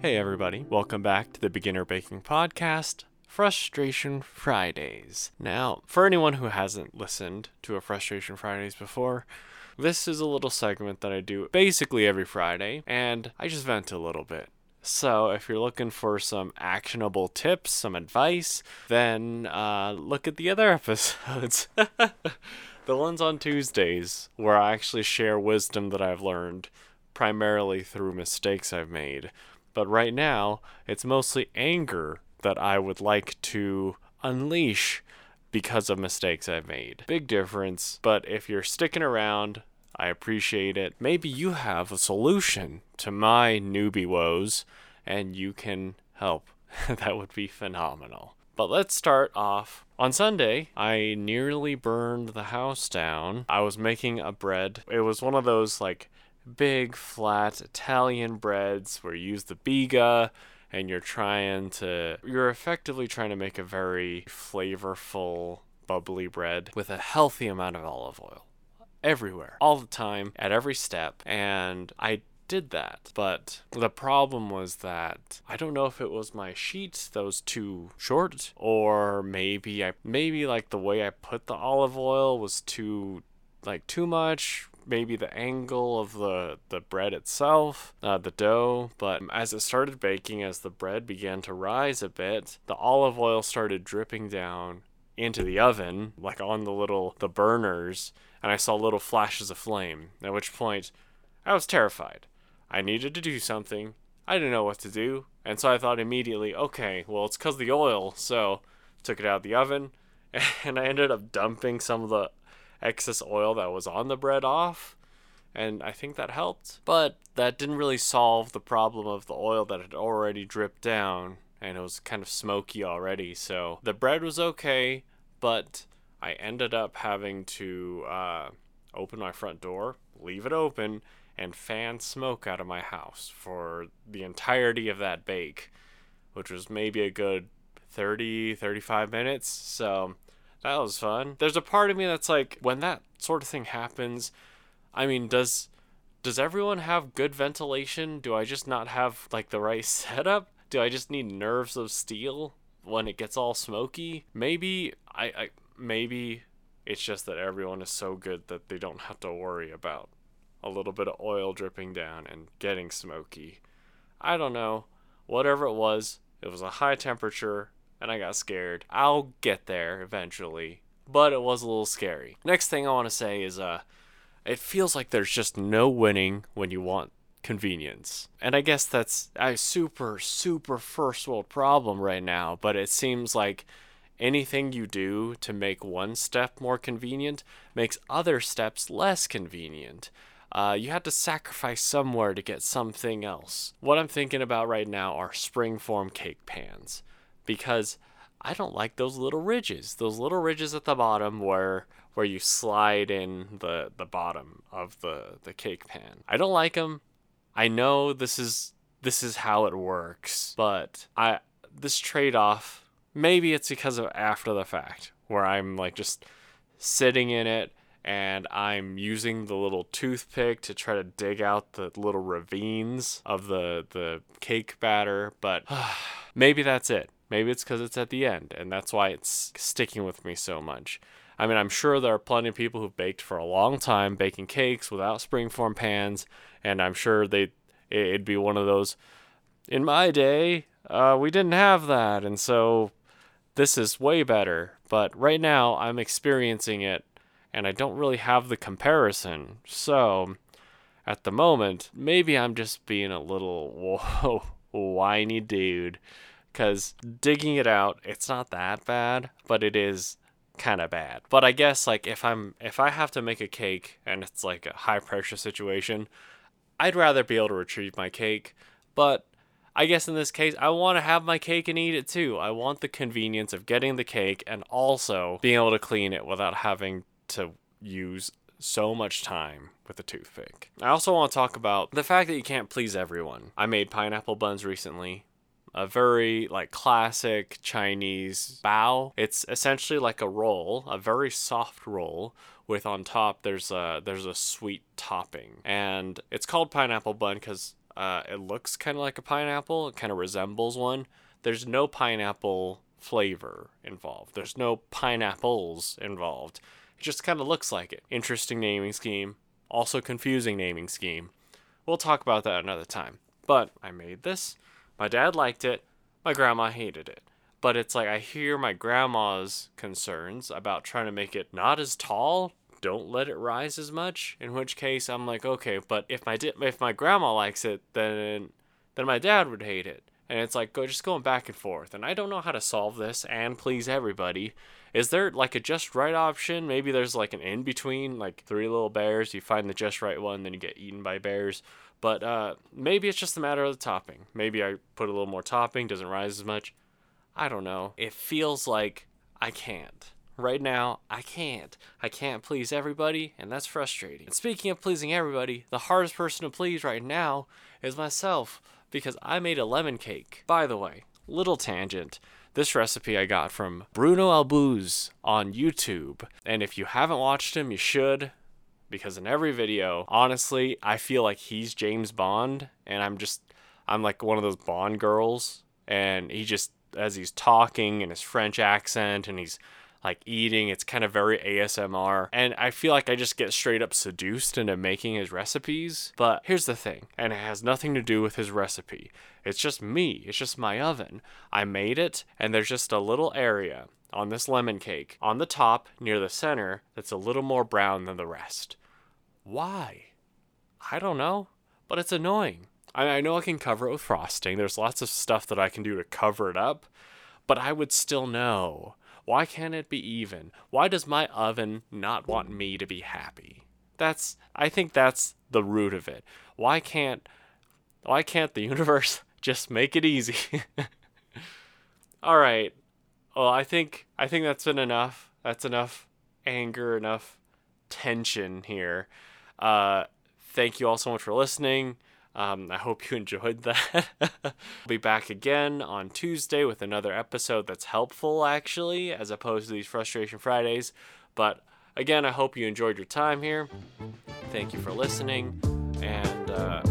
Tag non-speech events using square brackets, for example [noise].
Hey, everybody. Welcome back to the Beginner Baking Podcast, Frustration Fridays. Now, for anyone who hasn't listened to a Frustration Fridays before, this is a little segment that I do basically every Friday, and I just vent a little bit. So, if you're looking for some actionable tips, some advice, then uh, look at the other [laughs] episodes. [laughs] the ones on Tuesdays, where I actually share wisdom that I've learned, primarily through mistakes I've made. But right now, it's mostly anger that I would like to unleash because of mistakes I've made. Big difference, but if you're sticking around, I appreciate it. Maybe you have a solution to my newbie woes and you can help. [laughs] that would be phenomenal. But let's start off. On Sunday, I nearly burned the house down. I was making a bread. It was one of those like big flat Italian breads where you use the biga and you're trying to you're effectively trying to make a very flavorful bubbly bread with a healthy amount of olive oil everywhere all the time at every step and I did that. But the problem was that I don't know if it was my sheets that was too short or maybe I maybe like the way I put the olive oil was too like too much maybe the angle of the the bread itself, uh, the dough. But as it started baking, as the bread began to rise a bit, the olive oil started dripping down into the oven, like on the little the burners, and I saw little flashes of flame. At which point, I was terrified. I needed to do something. I didn't know what to do, and so I thought immediately, okay, well it's cause the oil. So took it out of the oven, [laughs] and I ended up dumping some of the excess oil that was on the bread off. And I think that helped. But that didn't really solve the problem of the oil that had already dripped down. And it was kind of smoky already. So the bread was okay. But I ended up having to uh, open my front door, leave it open, and fan smoke out of my house for the entirety of that bake, which was maybe a good 30, 35 minutes. So that was fun. There's a part of me that's like, when that sort of thing happens, I mean, does does everyone have good ventilation? Do I just not have like the right [laughs] setup? Do I just need nerves of steel when it gets all smoky? Maybe I, I maybe it's just that everyone is so good that they don't have to worry about a little bit of oil dripping down and getting smoky. I don't know. Whatever it was, it was a high temperature and I got scared. I'll get there eventually, but it was a little scary. Next thing I want to say is uh it feels like there's just no winning when you want convenience. And I guess that's a super super first world problem right now, but it seems like anything you do to make one step more convenient makes other steps less convenient. Uh, you had to sacrifice somewhere to get something else. What I'm thinking about right now are springform cake pans because I don't like those little ridges. Those little ridges at the bottom where where you slide in the the bottom of the the cake pan. I don't like them. I know this is this is how it works, but I this trade-off maybe it's because of after the fact where I'm like just sitting in it and I'm using the little toothpick to try to dig out the little ravines of the the cake batter, but [sighs] maybe that's it. Maybe it's because it's at the end, and that's why it's sticking with me so much. I mean, I'm sure there are plenty of people who've baked for a long time, baking cakes without springform pans, and I'm sure they it'd be one of those. In my day, uh, we didn't have that, and so this is way better. But right now, I'm experiencing it, and I don't really have the comparison. So, at the moment, maybe I'm just being a little [laughs] whoa whiny dude because digging it out, it's not that bad, but it is kind of bad. But I guess like if I'm if I have to make a cake and it's like a high pressure situation, I'd rather be able to retrieve my cake. But I guess in this case, I want to have my cake and eat it too. I want the convenience of getting the cake and also being able to clean it without having to use so much time with a toothpick. I also want to talk about the fact that you can't please everyone. I made pineapple buns recently a very like classic Chinese bao. It's essentially like a roll, a very soft roll with on top there's a there's a sweet topping, and it's called pineapple bun because uh, it looks kind of like a pineapple. It kind of resembles one. There's no pineapple flavor involved. There's no pineapples involved. It just kind of looks like it. Interesting naming scheme. Also confusing naming scheme. We'll talk about that another time. But I made this. My dad liked it. My grandma hated it. But it's like I hear my grandma's concerns about trying to make it not as tall. Don't let it rise as much. In which case, I'm like, okay, but if my di- if my grandma likes it, then then my dad would hate it. And it's like go just going back and forth. And I don't know how to solve this and please everybody. Is there like a just right option? Maybe there's like an in between, like three little bears. You find the just right one, then you get eaten by bears. But uh, maybe it's just a matter of the topping. Maybe I put a little more topping, doesn't rise as much. I don't know. It feels like I can't. Right now, I can't. I can't please everybody, and that's frustrating. And speaking of pleasing everybody, the hardest person to please right now is myself because I made a lemon cake. By the way, little tangent. This recipe I got from Bruno Albouze on YouTube. And if you haven't watched him, you should because in every video, honestly, I feel like he's James Bond and I'm just I'm like one of those Bond girls and he just as he's talking in his French accent and he's like eating. It's kind of very ASMR. And I feel like I just get straight up seduced into making his recipes. But here's the thing, and it has nothing to do with his recipe. It's just me, it's just my oven. I made it, and there's just a little area on this lemon cake on the top near the center that's a little more brown than the rest. Why? I don't know, but it's annoying. I, know I can cover it with frosting. There's lots of stuff that I can do to cover it up, but I would still know. Why can't it be even? Why does my oven not want me to be happy? That's I think that's the root of it. Why can't why can't the [laughs] universe just make it easy? [laughs] All right. Well, I think I think that's been enough. That's enough anger, enough tension here. Uh, thank you all so much for listening. Um, I hope you [laughs] enjoyed that. I'll be back again on Tuesday with another episode that's helpful, actually, as opposed to these Frustration Fridays. But again, I hope you enjoyed your time here. Thank you for listening, and uh,